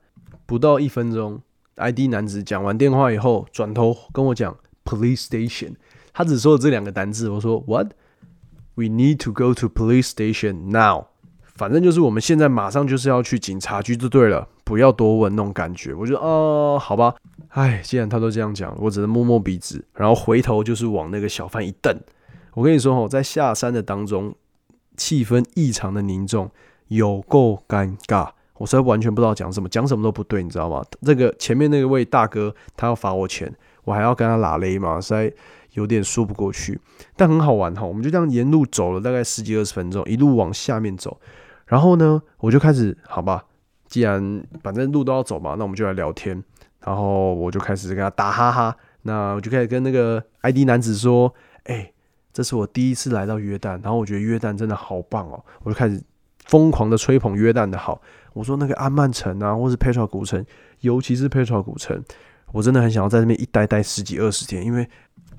不到一分钟，ID 男子讲完电话以后，转头跟我讲 “Police Station”。他只说了这两个单字，我说 What? We need to go to police station now。反正就是我们现在马上就是要去警察局就对了，不要多问那种感觉。我就哦，好吧，哎，既然他都这样讲，我只能摸摸鼻子，然后回头就是往那个小贩一瞪。我跟你说哦，在下山的当中，气氛异常的凝重，有够尴尬。我实在完全不知道讲什么，讲什么都不对，你知道吗？这个前面那位大哥他要罚我钱，我还要跟他拉勒嘛，实在。有点说不过去，但很好玩哈。我们就这样沿路走了大概十几二十分钟，一路往下面走。然后呢，我就开始好吧，既然反正路都要走嘛，那我们就来聊天。然后我就开始跟他打哈哈。那我就开始跟那个 ID 男子说：“哎，这是我第一次来到约旦，然后我觉得约旦真的好棒哦。”我就开始疯狂的吹捧约旦的好。我说那个安曼城啊，或是 Petra 古城，尤其是 Petra 古城，我真的很想要在那边一待待十几二十天，因为。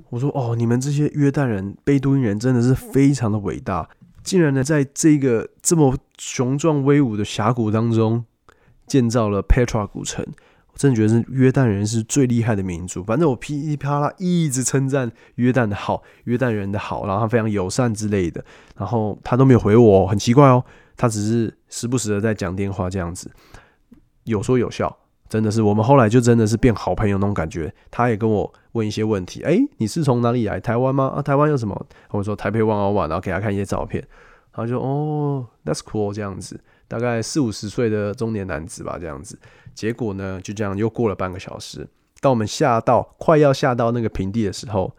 我说哦，你们这些约旦人、贝都因人真的是非常的伟大，竟然呢在这个这么雄壮威武的峡谷当中建造了 Petra 古城。我真的觉得是约旦人是最厉害的民族。反正我噼里啪啦一直称赞约旦的好，约旦人的好，然后他非常友善之类的，然后他都没有回我，很奇怪哦，他只是时不时的在讲电话这样子，有说有笑。真的是，我们后来就真的是变好朋友那种感觉。他也跟我问一些问题，哎，你是从哪里来？台湾吗？啊，台湾有什么？我说台北万豪万，然后给他看一些照片，然后就哦，That's cool，这样子，大概四五十岁的中年男子吧，这样子。结果呢，就这样又过了半个小时，到我们下到快要下到那个平地的时候，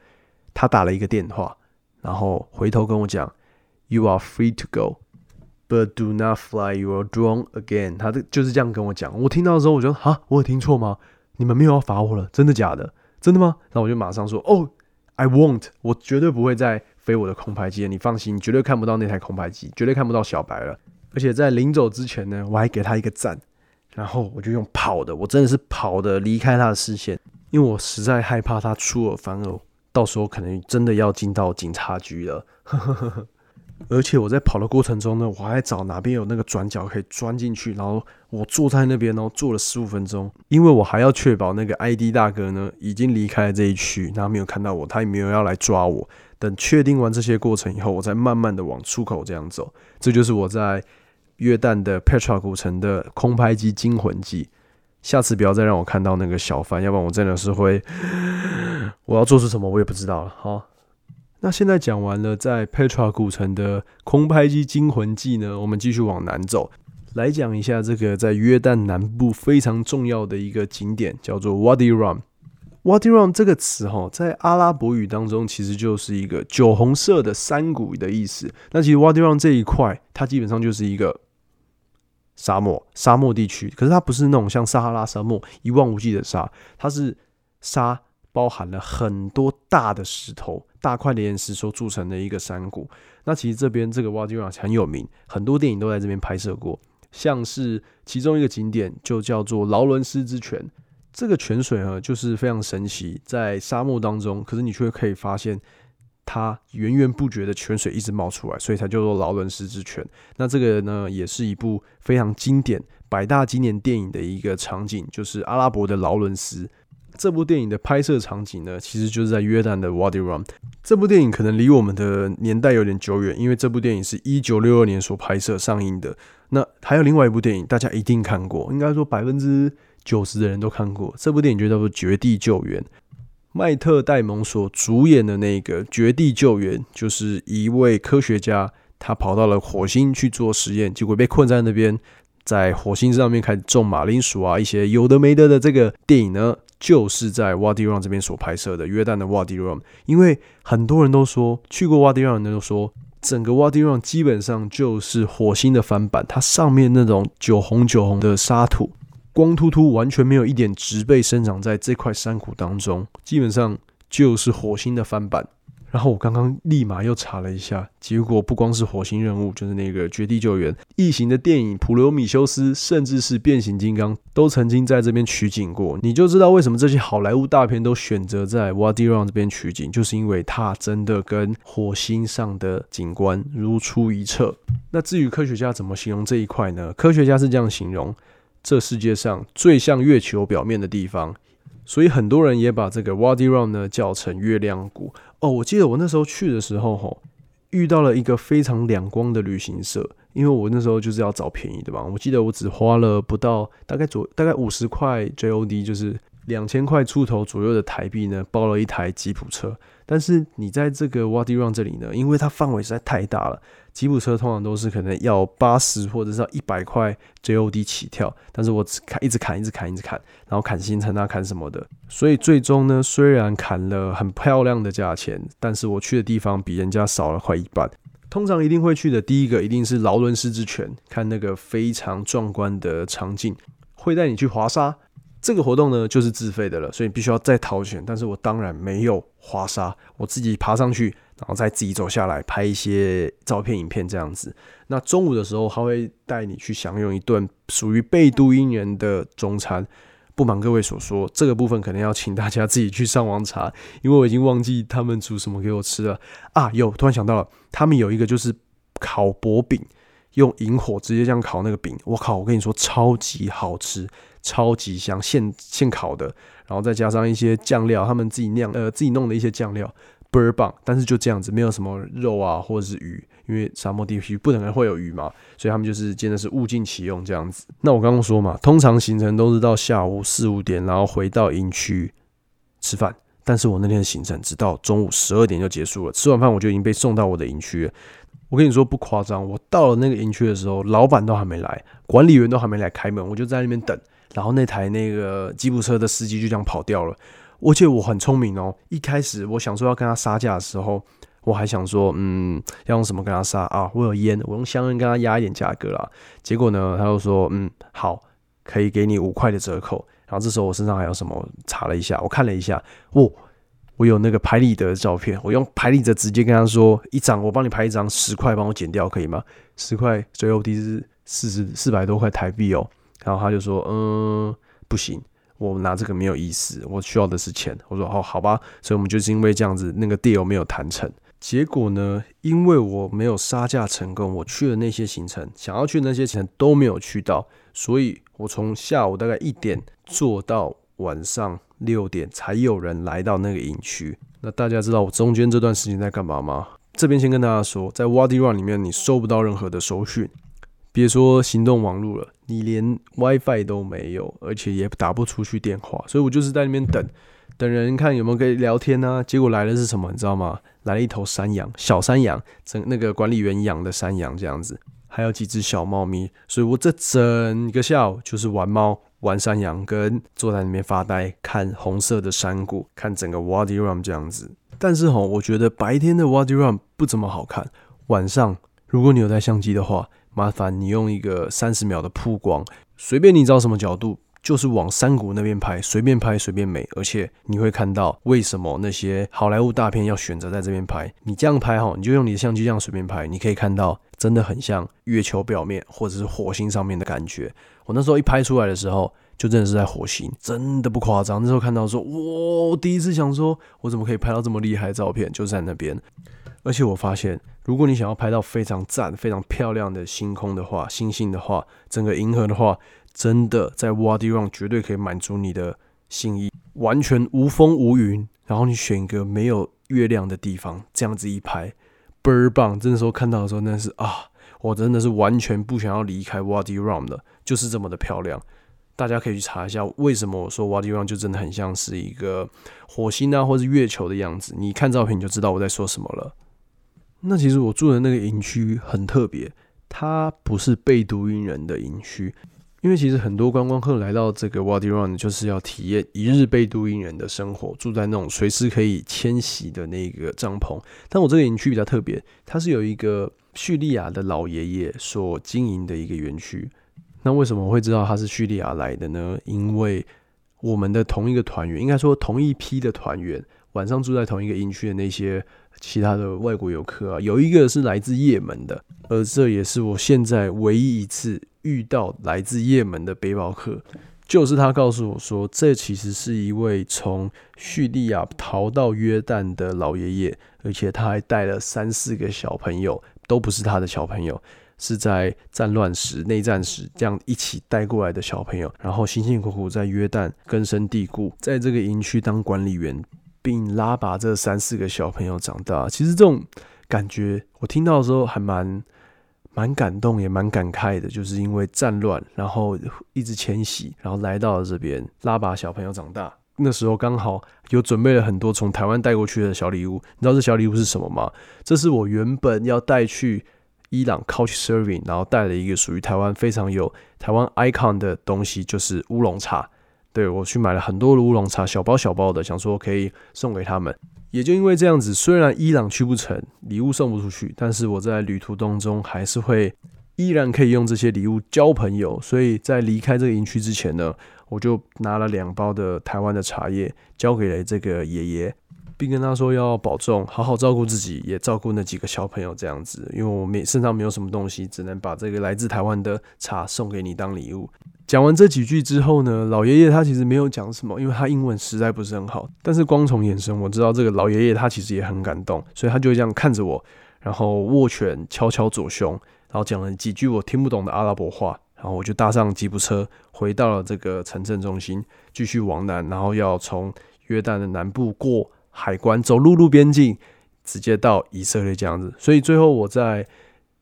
他打了一个电话，然后回头跟我讲，You are free to go。But do not fly your drone again。他的就是这样跟我讲。我听到的时候，我觉得啊，我有听错吗？你们没有要罚我了？真的假的？真的吗？那我就马上说，哦，I won't。我绝对不会再飞我的空拍机了。你放心，你绝对看不到那台空拍机，绝对看不到小白了。而且在临走之前呢，我还给他一个赞。然后我就用跑的，我真的是跑的离开他的视线，因为我实在害怕他出尔反尔，到时候可能真的要进到警察局了。而且我在跑的过程中呢，我还找哪边有那个转角可以钻进去，然后我坐在那边，然后坐了十五分钟，因为我还要确保那个 ID 大哥呢已经离开了这一区，他没有看到我，他也没有要来抓我。等确定完这些过程以后，我再慢慢的往出口这样走。这就是我在约旦的 Petra 古城的空拍机惊魂记。下次不要再让我看到那个小贩，要不然我真的是会，我要做出什么我也不知道了。好。那现在讲完了在 Petra 古城的空拍机惊魂记呢，我们继续往南走，来讲一下这个在约旦南部非常重要的一个景点，叫做 Wadi Rum。Wadi Rum 这个词哈，在阿拉伯语当中其实就是一个酒红色的山谷的意思。那其实 Wadi Rum 这一块，它基本上就是一个沙漠，沙漠地区。可是它不是那种像撒哈拉沙漠一望无际的沙，它是沙。包含了很多大的石头、大块的岩石所组成的一个山谷。那其实这边这个瓦迪瓦很有名，很多电影都在这边拍摄过。像是其中一个景点就叫做劳伦斯之泉，这个泉水呢就是非常神奇，在沙漠当中，可是你却可以发现它源源不绝的泉水一直冒出来，所以才叫做劳伦斯之泉。那这个呢也是一部非常经典百大经典电影的一个场景，就是阿拉伯的劳伦斯。这部电影的拍摄场景呢，其实就是在约旦的 Wadi Rum。这部电影可能离我们的年代有点久远，因为这部电影是一九六二年所拍摄上映的。那还有另外一部电影，大家一定看过，应该说百分之九十的人都看过。这部电影就叫做《绝地救援》，麦特戴蒙所主演的那个《绝地救援》，就是一位科学家，他跑到了火星去做实验，结果被困在那边，在火星上面开始种马铃薯啊，一些有的没的的。这个电影呢？就是在 Wadi Rum 这边所拍摄的约旦的 Wadi Rum，因为很多人都说去过 Wadi Rum 的都说，整个 Wadi Rum 基本上就是火星的翻版，它上面那种酒红酒红的沙土，光秃秃，完全没有一点植被生长在这块山谷当中，基本上就是火星的翻版。然后我刚刚立马又查了一下，结果不光是火星任务，就是那个绝地救援、异形的电影《普罗米修斯》，甚至是变形金刚，都曾经在这边取景过。你就知道为什么这些好莱坞大片都选择在 Wadi Rum 这边取景，就是因为它真的跟火星上的景观如出一辙。那至于科学家怎么形容这一块呢？科学家是这样形容：这世界上最像月球表面的地方。所以很多人也把这个 Wadi Rum 呢叫成月亮谷哦。我记得我那时候去的时候，吼遇到了一个非常两光的旅行社，因为我那时候就是要找便宜的嘛。我记得我只花了不到大概左大概五十块 JOD，就是两千块出头左右的台币呢，包了一台吉普车。但是你在这个 Wadi Run 这里呢，因为它范围实在太大了。吉普车通常都是可能要八十或者是要一百块 JOD 起跳，但是我只砍一直砍一直砍一直砍，然后砍行程啊砍什么的，所以最终呢，虽然砍了很漂亮的价钱，但是我去的地方比人家少了快一半。通常一定会去的第一个一定是劳伦斯之泉，看那个非常壮观的场景，会带你去滑沙。这个活动呢就是自费的了，所以必须要再掏钱。但是我当然没有滑沙，我自己爬上去。然后再自己走下来拍一些照片、影片这样子。那中午的时候，他会带你去享用一顿属于贝都因人的中餐。不瞒各位所说，这个部分可能要请大家自己去上网查，因为我已经忘记他们煮什么给我吃了啊！有，突然想到了，他们有一个就是烤薄饼，用引火直接这样烤那个饼。我靠，我跟你说，超级好吃，超级香，现现烤的，然后再加上一些酱料，他们自己酿呃自己弄的一些酱料。倍儿棒，但是就这样子，没有什么肉啊，或者是鱼，因为沙漠地区不可能会有鱼嘛，所以他们就是真的是物尽其用这样子。那我刚刚说嘛，通常行程都是到下午四五点，然后回到营区吃饭，但是我那天的行程直到中午十二点就结束了，吃完饭我就已经被送到我的营区了。我跟你说不夸张，我到了那个营区的时候，老板都还没来，管理员都还没来开门，我就在那边等，然后那台那个吉普车的司机就这样跑掉了。而且我很聪明哦，一开始我想说要跟他杀价的时候，我还想说，嗯，要用什么跟他杀啊？我有烟，我用香烟跟他压一点价格啦。结果呢，他又说，嗯，好，可以给你五块的折扣。然后这时候我身上还有什么？查了一下，我看了一下，哦，我有那个拍立得的照片，我用拍立得直接跟他说，一张我帮你拍一张，十块帮我剪掉可以吗？十块最后 D 是四十四百多块台币哦。然后他就说，嗯，不行。我拿这个没有意思，我需要的是钱。我说哦，好吧，所以我们就是因为这样子，那个 deal 没有谈成。结果呢，因为我没有杀价成功，我去的那些行程，想要去那些行程都没有去到，所以我从下午大概一点做到晚上六点，才有人来到那个营区。那大家知道我中间这段时间在干嘛吗？这边先跟大家说，在 Wadi Run 里面，你收不到任何的收讯，别说行动网络了，你连 WiFi 都没有，而且也打不出去电话，所以我就是在那边等，等人看有没有可以聊天呢。结果来的是什么，你知道吗？来了一头山羊，小山羊，整那个管理员养的山羊这样子，还有几只小猫咪，所以我这整个下午就是玩猫、玩山羊，跟坐在那边发呆，看红色的山谷，看整个 Wadi Rum 这样子。但是哈，我觉得白天的 Wadi Rum 不怎么好看，晚上如果你有带相机的话，麻烦你用一个三十秒的曝光，随便你找什么角度。就是往山谷那边拍，随便拍随便美，而且你会看到为什么那些好莱坞大片要选择在这边拍。你这样拍哈，你就用你的相机这样随便拍，你可以看到真的很像月球表面或者是火星上面的感觉。我那时候一拍出来的时候，就真的是在火星，真的不夸张。那时候看到说，哇，第一次想说，我怎么可以拍到这么厉害的照片？就在那边。而且我发现，如果你想要拍到非常赞、非常漂亮的星空的话，星星的话，整个银河的话。真的在 Wadi Rum 绝对可以满足你的心意，完全无风无云，然后你选一个没有月亮的地方，这样子一拍倍儿棒。真的时候看到的时候，那是啊，我真的是完全不想要离开 Wadi Rum 的，就是这么的漂亮。大家可以去查一下，为什么我说 Wadi Rum 就真的很像是一个火星啊，或是月球的样子。你看照片你就知道我在说什么了。那其实我住的那个营区很特别，它不是贝都因人的营区。因为其实很多观光客来到这个 Wadi Run 就是要体验一日贝都因人的生活，住在那种随时可以迁徙的那个帐篷。但我这个营区比较特别，它是有一个叙利亚的老爷爷所经营的一个园区。那为什么会知道他是叙利亚来的呢？因为我们的同一个团员，应该说同一批的团员，晚上住在同一个营区的那些其他的外国游客啊，有一个是来自也门的，而这也是我现在唯一一次。遇到来自也门的背包客，就是他告诉我说，这其实是一位从叙利亚逃到约旦的老爷爷，而且他还带了三四个小朋友，都不是他的小朋友，是在战乱时、内战时这样一起带过来的小朋友，然后辛辛苦苦在约旦根深蒂固，在这个营区当管理员，并拉拔这三四个小朋友长大。其实这种感觉，我听到的时候还蛮。蛮感动，也蛮感慨的，就是因为战乱，然后一直迁徙，然后来到了这边，拉拔小朋友长大。那时候刚好有准备了很多从台湾带过去的小礼物。你知道这小礼物是什么吗？这是我原本要带去伊朗 Couch Serving，然后带了一个属于台湾非常有台湾 icon 的东西，就是乌龙茶。对我去买了很多的乌龙茶，小包小包的，想说可以送给他们。也就因为这样子，虽然伊朗去不成，礼物送不出去，但是我在旅途当中还是会依然可以用这些礼物交朋友。所以在离开这个营区之前呢，我就拿了两包的台湾的茶叶交给了这个爷爷，并跟他说要保重，好好照顾自己，也照顾那几个小朋友这样子。因为我没身上没有什么东西，只能把这个来自台湾的茶送给你当礼物。讲完这几句之后呢，老爷爷他其实没有讲什么，因为他英文实在不是很好。但是光从眼神我知道，这个老爷爷他其实也很感动，所以他就这样看着我，然后握拳敲敲左胸，然后讲了几句我听不懂的阿拉伯话，然后我就搭上吉普车回到了这个城镇中心，继续往南，然后要从约旦的南部过海关，走陆路边境，直接到以色列这样子。所以最后我在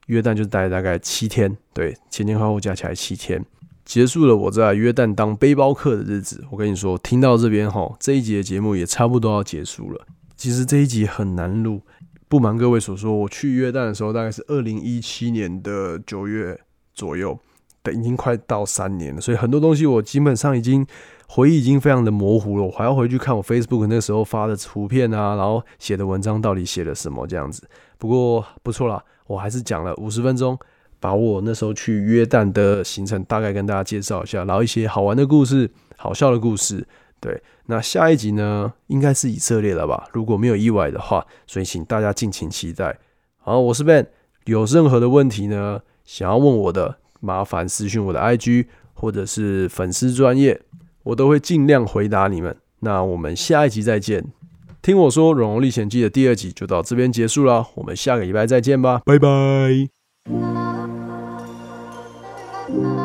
约旦就待了大概七天，对，前前后后加起来七天。结束了我在约旦当背包客的日子。我跟你说，听到这边哈，这一集的节目也差不多要结束了。其实这一集很难录，不瞒各位所说，我去约旦的时候大概是二零一七年的九月左右，等已经快到三年了，所以很多东西我基本上已经回忆已经非常的模糊了。我还要回去看我 Facebook 那时候发的图片啊，然后写的文章到底写了什么这样子。不过不错啦，我还是讲了五十分钟。把我那时候去约旦的行程大概跟大家介绍一下，然后一些好玩的故事、好笑的故事。对，那下一集呢，应该是以色列了吧？如果没有意外的话，所以请大家敬请期待。好，我是 Ben，有任何的问题呢，想要问我的，麻烦私讯我的 IG 或者是粉丝专业。我都会尽量回答你们。那我们下一集再见。听我说《荣荣历险记》的第二集就到这边结束了，我们下个礼拜再见吧，拜拜。love.